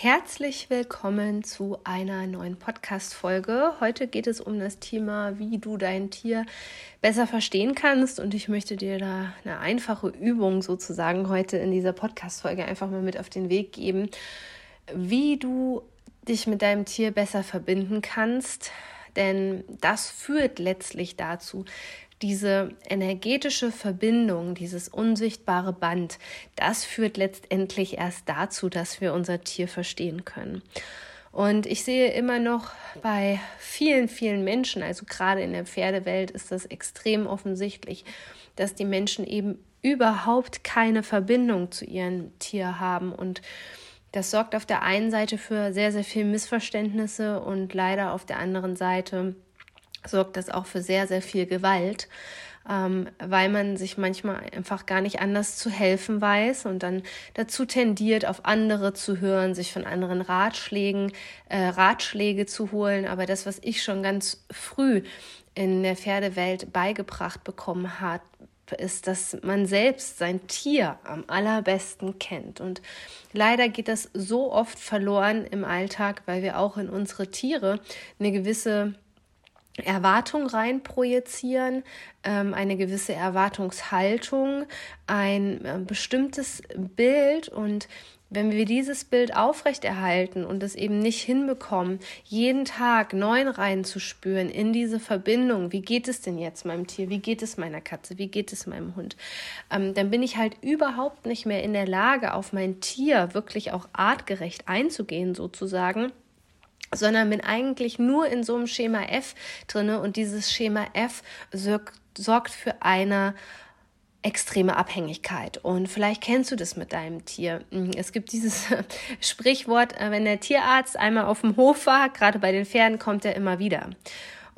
Herzlich willkommen zu einer neuen Podcast-Folge. Heute geht es um das Thema, wie du dein Tier besser verstehen kannst. Und ich möchte dir da eine einfache Übung sozusagen heute in dieser Podcast-Folge einfach mal mit auf den Weg geben, wie du dich mit deinem Tier besser verbinden kannst. Denn das führt letztlich dazu, diese energetische Verbindung, dieses unsichtbare Band, das führt letztendlich erst dazu, dass wir unser Tier verstehen können. Und ich sehe immer noch bei vielen, vielen Menschen, also gerade in der Pferdewelt ist das extrem offensichtlich, dass die Menschen eben überhaupt keine Verbindung zu ihrem Tier haben. Und das sorgt auf der einen Seite für sehr, sehr viel Missverständnisse und leider auf der anderen Seite sorgt das auch für sehr, sehr viel Gewalt, ähm, weil man sich manchmal einfach gar nicht anders zu helfen weiß und dann dazu tendiert, auf andere zu hören, sich von anderen Ratschlägen, äh, Ratschläge zu holen. Aber das, was ich schon ganz früh in der Pferdewelt beigebracht bekommen hat, ist, dass man selbst sein Tier am allerbesten kennt. Und leider geht das so oft verloren im Alltag, weil wir auch in unsere Tiere eine gewisse Erwartung rein projizieren, ähm, eine gewisse Erwartungshaltung, ein äh, bestimmtes Bild. Und wenn wir dieses Bild aufrechterhalten und es eben nicht hinbekommen, jeden Tag neuen reinzuspüren in diese Verbindung, wie geht es denn jetzt meinem Tier, wie geht es meiner Katze, wie geht es meinem Hund, ähm, dann bin ich halt überhaupt nicht mehr in der Lage, auf mein Tier wirklich auch artgerecht einzugehen, sozusagen sondern bin eigentlich nur in so einem Schema F drinne und dieses Schema F sorgt für eine extreme Abhängigkeit. Und vielleicht kennst du das mit deinem Tier. Hm, es gibt dieses Sprichwort, äh, wenn der Tierarzt einmal auf dem Hof war, gerade bei den Pferden, kommt er immer wieder.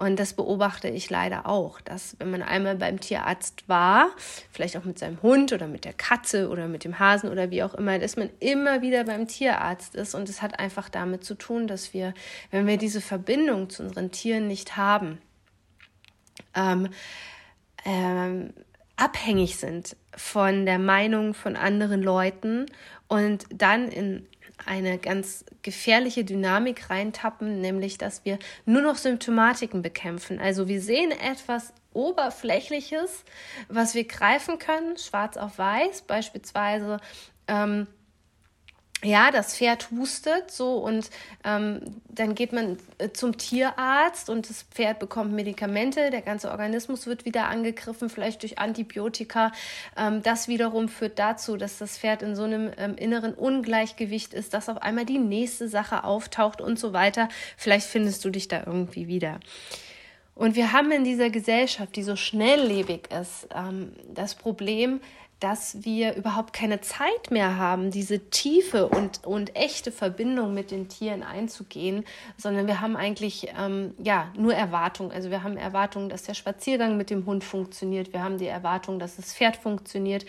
Und das beobachte ich leider auch, dass wenn man einmal beim Tierarzt war, vielleicht auch mit seinem Hund oder mit der Katze oder mit dem Hasen oder wie auch immer, dass man immer wieder beim Tierarzt ist. Und es hat einfach damit zu tun, dass wir, wenn wir diese Verbindung zu unseren Tieren nicht haben, ähm, ähm, abhängig sind von der Meinung von anderen Leuten und dann in eine ganz gefährliche Dynamik reintappen, nämlich dass wir nur noch Symptomatiken bekämpfen. Also wir sehen etwas Oberflächliches, was wir greifen können, schwarz auf weiß, beispielsweise ähm, ja, das Pferd hustet so und ähm, dann geht man äh, zum Tierarzt und das Pferd bekommt Medikamente, der ganze Organismus wird wieder angegriffen, vielleicht durch Antibiotika. Ähm, das wiederum führt dazu, dass das Pferd in so einem ähm, inneren Ungleichgewicht ist, dass auf einmal die nächste Sache auftaucht und so weiter. Vielleicht findest du dich da irgendwie wieder. Und wir haben in dieser Gesellschaft, die so schnelllebig ist, ähm, das Problem, dass wir überhaupt keine Zeit mehr haben, diese tiefe und, und echte Verbindung mit den Tieren einzugehen, sondern wir haben eigentlich ähm, ja nur Erwartungen. Also wir haben Erwartungen, dass der Spaziergang mit dem Hund funktioniert, wir haben die Erwartung, dass das Pferd funktioniert,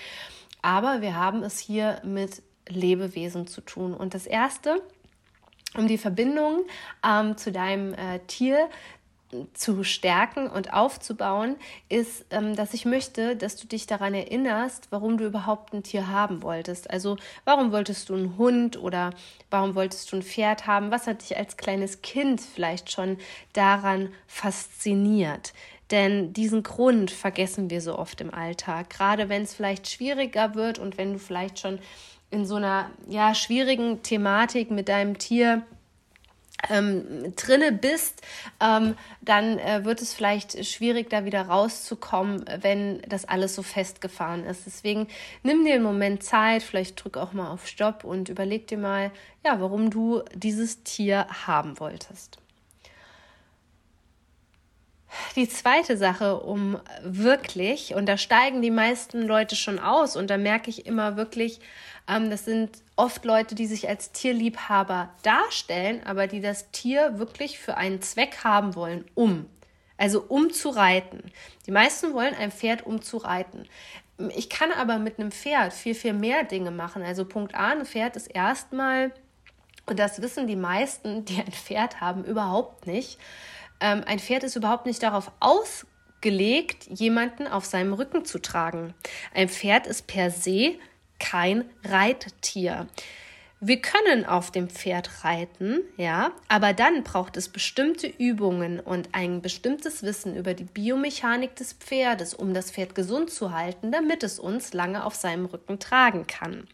aber wir haben es hier mit Lebewesen zu tun. Und das Erste, um die Verbindung ähm, zu deinem äh, Tier zu stärken und aufzubauen, ist, ähm, dass ich möchte, dass du dich daran erinnerst, warum du überhaupt ein Tier haben wolltest. Also warum wolltest du einen Hund oder warum wolltest du ein Pferd haben? Was hat dich als kleines Kind vielleicht schon daran fasziniert? Denn diesen Grund vergessen wir so oft im Alltag, gerade wenn es vielleicht schwieriger wird und wenn du vielleicht schon in so einer ja schwierigen Thematik mit deinem Tier ähm, drinne bist, ähm, dann äh, wird es vielleicht schwierig, da wieder rauszukommen, wenn das alles so festgefahren ist. Deswegen nimm dir einen Moment Zeit, vielleicht drück auch mal auf Stopp und überleg dir mal, ja, warum du dieses Tier haben wolltest. Die zweite Sache, um wirklich, und da steigen die meisten Leute schon aus, und da merke ich immer wirklich, ähm, das sind oft Leute, die sich als Tierliebhaber darstellen, aber die das Tier wirklich für einen Zweck haben wollen, um. Also um zu reiten. Die meisten wollen ein Pferd um zu reiten. Ich kann aber mit einem Pferd viel, viel mehr Dinge machen. Also Punkt A, ein Pferd ist erstmal, und das wissen die meisten, die ein Pferd haben, überhaupt nicht. Ähm, ein Pferd ist überhaupt nicht darauf ausgelegt, jemanden auf seinem Rücken zu tragen. Ein Pferd ist per se kein Reittier. Wir können auf dem Pferd reiten, ja, aber dann braucht es bestimmte Übungen und ein bestimmtes Wissen über die Biomechanik des Pferdes, um das Pferd gesund zu halten, damit es uns lange auf seinem Rücken tragen kann.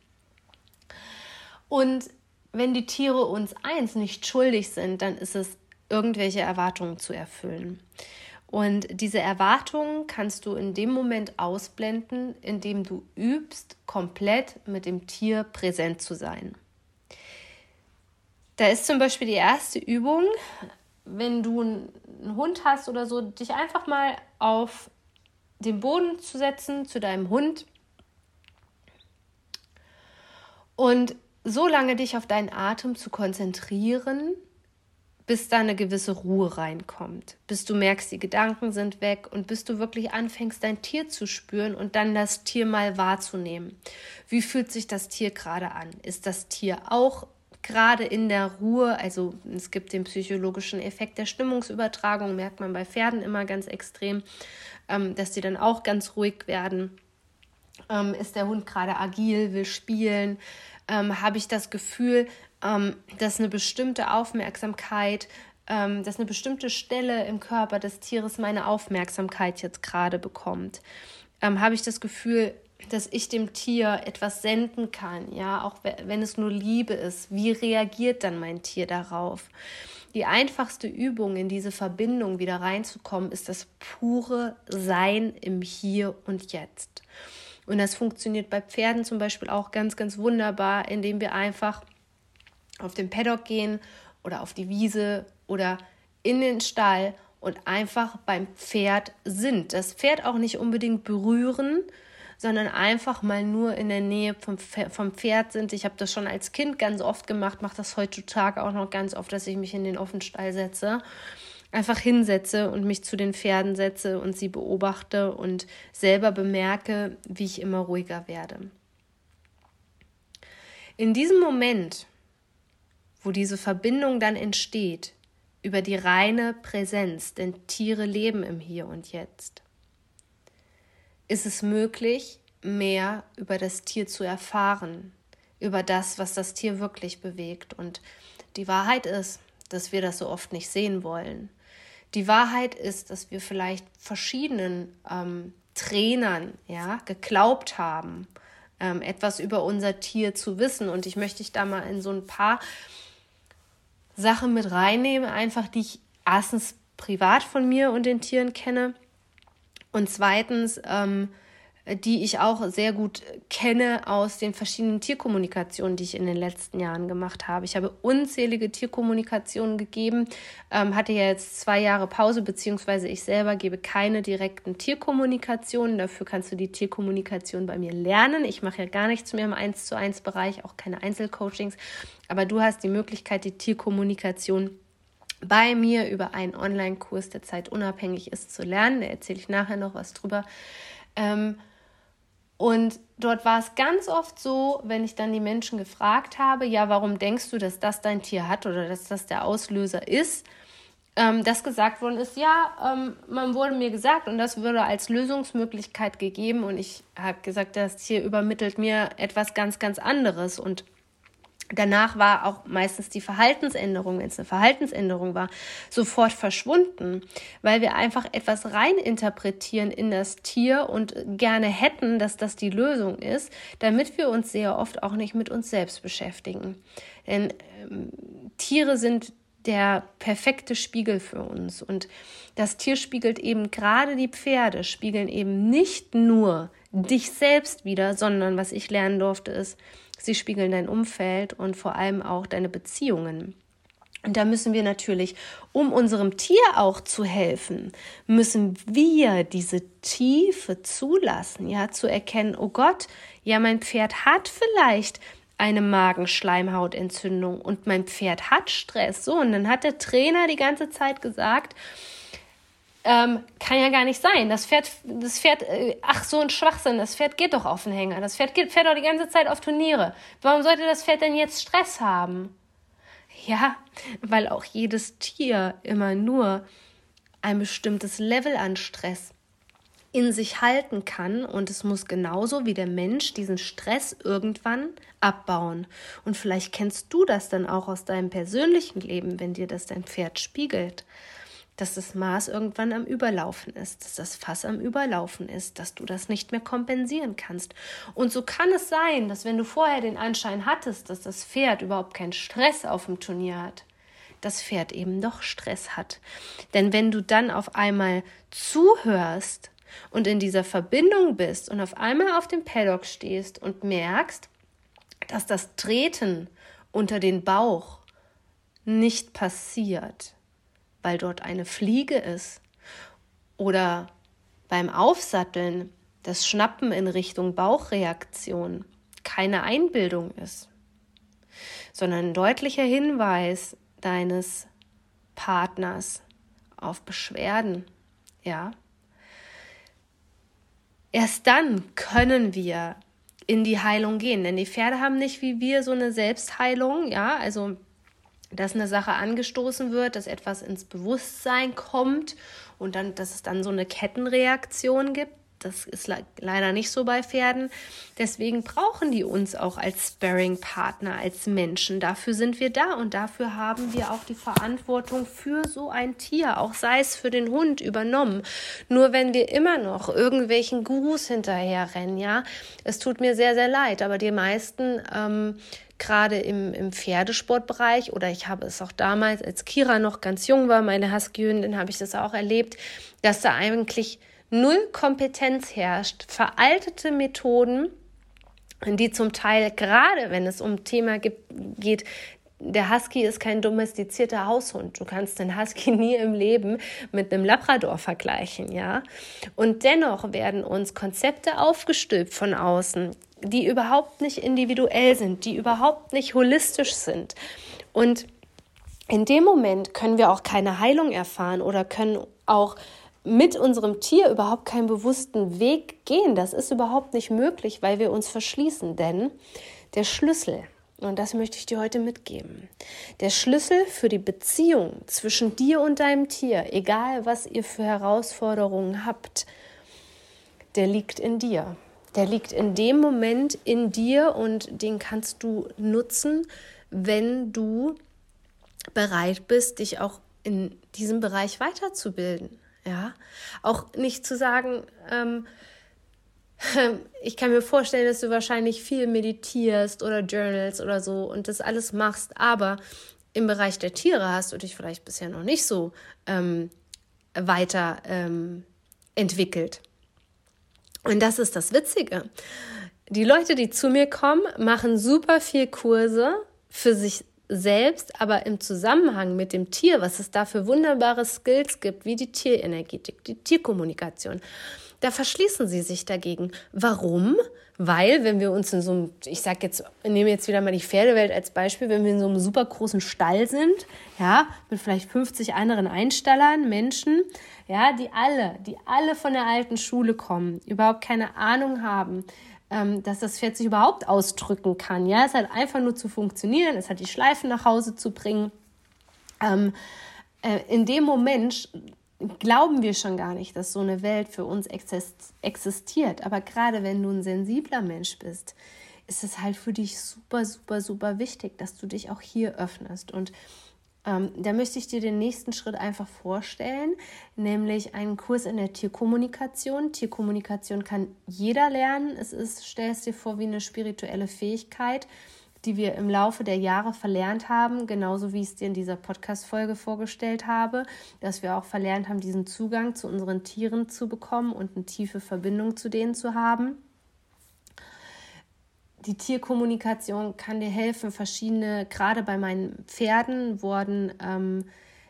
Und wenn die Tiere uns eins nicht schuldig sind, dann ist es irgendwelche Erwartungen zu erfüllen. Und diese Erwartungen kannst du in dem Moment ausblenden, indem du übst, komplett mit dem Tier präsent zu sein. Da ist zum Beispiel die erste Übung, wenn du einen Hund hast oder so, dich einfach mal auf den Boden zu setzen zu deinem Hund und so lange dich auf deinen Atem zu konzentrieren, bis da eine gewisse Ruhe reinkommt, bis du merkst, die Gedanken sind weg und bis du wirklich anfängst, dein Tier zu spüren und dann das Tier mal wahrzunehmen. Wie fühlt sich das Tier gerade an? Ist das Tier auch gerade in der Ruhe? Also es gibt den psychologischen Effekt der Stimmungsübertragung, merkt man bei Pferden immer ganz extrem, ähm, dass die dann auch ganz ruhig werden. Ähm, ist der Hund gerade agil, will spielen? Ähm, Habe ich das Gefühl, dass eine bestimmte Aufmerksamkeit, ähm, dass eine bestimmte Stelle im Körper des Tieres meine Aufmerksamkeit jetzt gerade bekommt. Ähm, Habe ich das Gefühl, dass ich dem Tier etwas senden kann, ja, auch wenn es nur Liebe ist. Wie reagiert dann mein Tier darauf? Die einfachste Übung, in diese Verbindung wieder reinzukommen, ist das pure Sein im Hier und Jetzt. Und das funktioniert bei Pferden zum Beispiel auch ganz, ganz wunderbar, indem wir einfach auf den Paddock gehen oder auf die Wiese oder in den Stall und einfach beim Pferd sind. Das Pferd auch nicht unbedingt berühren, sondern einfach mal nur in der Nähe vom, vom Pferd sind. Ich habe das schon als Kind ganz oft gemacht, mache das heutzutage auch noch ganz oft, dass ich mich in den Offenstall setze, einfach hinsetze und mich zu den Pferden setze und sie beobachte und selber bemerke, wie ich immer ruhiger werde. In diesem Moment wo diese Verbindung dann entsteht, über die reine Präsenz, denn Tiere leben im Hier und Jetzt, ist es möglich, mehr über das Tier zu erfahren, über das, was das Tier wirklich bewegt. Und die Wahrheit ist, dass wir das so oft nicht sehen wollen. Die Wahrheit ist, dass wir vielleicht verschiedenen ähm, Trainern ja, geglaubt haben, ähm, etwas über unser Tier zu wissen. Und ich möchte dich da mal in so ein paar Sachen mit reinnehme, einfach die ich erstens privat von mir und den Tieren kenne. Und zweitens ähm, die ich auch sehr gut kenne aus den verschiedenen Tierkommunikationen, die ich in den letzten Jahren gemacht habe. Ich habe unzählige Tierkommunikationen gegeben, ähm, hatte ja jetzt zwei Jahre Pause, beziehungsweise ich selber gebe keine direkten Tierkommunikationen. Dafür kannst du die Tierkommunikation bei mir lernen. Ich mache ja gar nichts mehr im 1 zu 1 Bereich, auch keine Einzelcoachings, aber du hast die Möglichkeit, die Tierkommunikation bei mir über einen Online-Kurs, der zeitunabhängig ist, zu lernen. Da erzähle ich nachher noch was drüber. Ähm, und dort war es ganz oft so, wenn ich dann die Menschen gefragt habe, ja, warum denkst du, dass das dein Tier hat oder dass das der Auslöser ist, ähm, dass gesagt worden ist, ja, ähm, man wurde mir gesagt und das würde als Lösungsmöglichkeit gegeben und ich habe gesagt, das Tier übermittelt mir etwas ganz, ganz anderes und Danach war auch meistens die Verhaltensänderung, wenn es eine Verhaltensänderung war, sofort verschwunden, weil wir einfach etwas reininterpretieren in das Tier und gerne hätten, dass das die Lösung ist, damit wir uns sehr oft auch nicht mit uns selbst beschäftigen. Denn ähm, Tiere sind der perfekte Spiegel für uns. Und das Tier spiegelt eben gerade die Pferde, spiegeln eben nicht nur dich selbst wieder, sondern was ich lernen durfte, ist, Sie spiegeln dein Umfeld und vor allem auch deine Beziehungen. Und da müssen wir natürlich, um unserem Tier auch zu helfen, müssen wir diese Tiefe zulassen, ja, zu erkennen, oh Gott, ja, mein Pferd hat vielleicht eine Magenschleimhautentzündung und mein Pferd hat Stress. So, und dann hat der Trainer die ganze Zeit gesagt, ähm, kann ja gar nicht sein. Das Pferd, das Pferd, äh, ach so ein Schwachsinn, das Pferd geht doch auf den Hänger. Das Pferd geht, fährt doch die ganze Zeit auf Turniere. Warum sollte das Pferd denn jetzt Stress haben? Ja, weil auch jedes Tier immer nur ein bestimmtes Level an Stress in sich halten kann und es muss genauso wie der Mensch diesen Stress irgendwann abbauen. Und vielleicht kennst du das dann auch aus deinem persönlichen Leben, wenn dir das dein Pferd spiegelt dass das Maß irgendwann am Überlaufen ist, dass das Fass am Überlaufen ist, dass du das nicht mehr kompensieren kannst. Und so kann es sein, dass wenn du vorher den Anschein hattest, dass das Pferd überhaupt keinen Stress auf dem Turnier hat, das Pferd eben doch Stress hat. Denn wenn du dann auf einmal zuhörst und in dieser Verbindung bist und auf einmal auf dem Paddock stehst und merkst, dass das Treten unter den Bauch nicht passiert, weil dort eine Fliege ist. Oder beim Aufsatteln das Schnappen in Richtung Bauchreaktion keine Einbildung ist, sondern ein deutlicher Hinweis deines Partners auf Beschwerden, ja. Erst dann können wir in die Heilung gehen, denn die Pferde haben nicht wie wir so eine Selbstheilung, ja, also dass eine Sache angestoßen wird, dass etwas ins Bewusstsein kommt und dann, dass es dann so eine Kettenreaktion gibt. Das ist le leider nicht so bei Pferden. Deswegen brauchen die uns auch als Sparring-Partner, als Menschen. Dafür sind wir da und dafür haben wir auch die Verantwortung für so ein Tier, auch sei es für den Hund übernommen. Nur wenn wir immer noch irgendwelchen Gurus hinterherrennen, ja, es tut mir sehr, sehr leid, aber die meisten ähm, gerade im, im Pferdesportbereich oder ich habe es auch damals, als Kira noch ganz jung war, meine Husky-Hündin, habe ich das auch erlebt, dass da eigentlich null Kompetenz herrscht, veraltete Methoden, die zum Teil, gerade wenn es um Thema geht, der Husky ist kein domestizierter Haushund. Du kannst den Husky nie im Leben mit einem Labrador vergleichen, ja. Und dennoch werden uns Konzepte aufgestülpt von außen, die überhaupt nicht individuell sind, die überhaupt nicht holistisch sind. Und in dem Moment können wir auch keine Heilung erfahren oder können auch mit unserem Tier überhaupt keinen bewussten Weg gehen. Das ist überhaupt nicht möglich, weil wir uns verschließen. Denn der Schlüssel, und das möchte ich dir heute mitgeben, der Schlüssel für die Beziehung zwischen dir und deinem Tier, egal was ihr für Herausforderungen habt, der liegt in dir. Der liegt in dem Moment in dir und den kannst du nutzen, wenn du bereit bist, dich auch in diesem Bereich weiterzubilden. Ja, auch nicht zu sagen, ähm, ich kann mir vorstellen, dass du wahrscheinlich viel meditierst oder journals oder so und das alles machst, aber im Bereich der Tiere hast du dich vielleicht bisher noch nicht so ähm, weiter ähm, entwickelt. Und das ist das Witzige. Die Leute, die zu mir kommen, machen super viel Kurse für sich selbst, aber im Zusammenhang mit dem Tier, was es da für wunderbare Skills gibt, wie die Tierenergetik, die Tierkommunikation, da verschließen sie sich dagegen. Warum? Weil, wenn wir uns in so einem, ich sag jetzt, nehme jetzt wieder mal die Pferdewelt als Beispiel, wenn wir in so einem super großen Stall sind, ja, mit vielleicht 50 anderen Einstallern, Menschen, ja, die alle, die alle von der alten Schule kommen, überhaupt keine Ahnung haben, ähm, dass das Pferd sich überhaupt ausdrücken kann, ja, es hat einfach nur zu funktionieren, es hat die Schleifen nach Hause zu bringen. Ähm, äh, in dem Moment glauben wir schon gar nicht, dass so eine Welt für uns existiert. Aber gerade wenn du ein sensibler Mensch bist, ist es halt für dich super, super, super wichtig, dass du dich auch hier öffnest. Und ähm, da möchte ich dir den nächsten Schritt einfach vorstellen, nämlich einen Kurs in der Tierkommunikation. Tierkommunikation kann jeder lernen. Es ist, stell es dir vor, wie eine spirituelle Fähigkeit die wir im Laufe der Jahre verlernt haben, genauso wie ich es dir in dieser Podcast-Folge vorgestellt habe, dass wir auch verlernt haben, diesen Zugang zu unseren Tieren zu bekommen und eine tiefe Verbindung zu denen zu haben. Die Tierkommunikation kann dir helfen. Verschiedene, gerade bei meinen Pferden wurden ähm,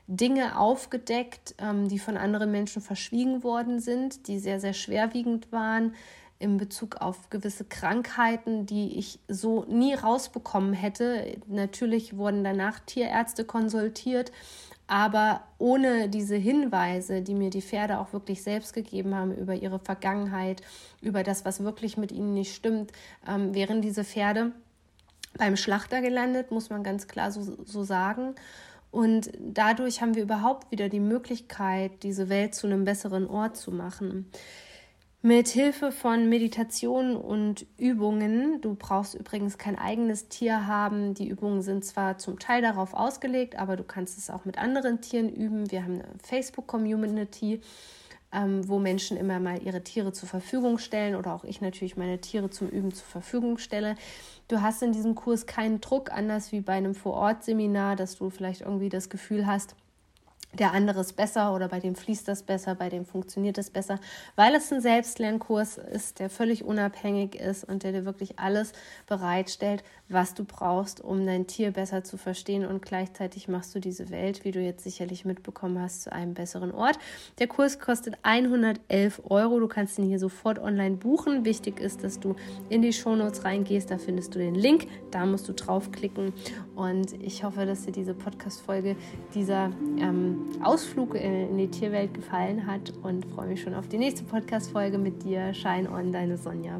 Dinge aufgedeckt, ähm, die von anderen Menschen verschwiegen worden sind, die sehr, sehr schwerwiegend waren in Bezug auf gewisse Krankheiten, die ich so nie rausbekommen hätte. Natürlich wurden danach Tierärzte konsultiert, aber ohne diese Hinweise, die mir die Pferde auch wirklich selbst gegeben haben über ihre Vergangenheit, über das, was wirklich mit ihnen nicht stimmt, ähm, wären diese Pferde beim Schlachter gelandet, muss man ganz klar so, so sagen. Und dadurch haben wir überhaupt wieder die Möglichkeit, diese Welt zu einem besseren Ort zu machen. Mit Hilfe von Meditationen und Übungen, du brauchst übrigens kein eigenes Tier haben. Die Übungen sind zwar zum Teil darauf ausgelegt, aber du kannst es auch mit anderen Tieren üben. Wir haben eine Facebook-Community, ähm, wo Menschen immer mal ihre Tiere zur Verfügung stellen oder auch ich natürlich meine Tiere zum Üben zur Verfügung stelle. Du hast in diesem Kurs keinen Druck, anders wie bei einem Vor-Ort-Seminar, dass du vielleicht irgendwie das Gefühl hast, der andere ist besser oder bei dem fließt das besser, bei dem funktioniert das besser, weil es ein Selbstlernkurs ist, der völlig unabhängig ist und der dir wirklich alles bereitstellt, was du brauchst, um dein Tier besser zu verstehen. Und gleichzeitig machst du diese Welt, wie du jetzt sicherlich mitbekommen hast, zu einem besseren Ort. Der Kurs kostet 111 Euro, du kannst ihn hier sofort online buchen. Wichtig ist, dass du in die Shownotes reingehst, da findest du den Link, da musst du draufklicken. Und ich hoffe, dass dir diese Podcast-Folge, dieser ähm, Ausflug in die Tierwelt gefallen hat und freue mich schon auf die nächste Podcast-Folge mit dir. Shine on, deine Sonja.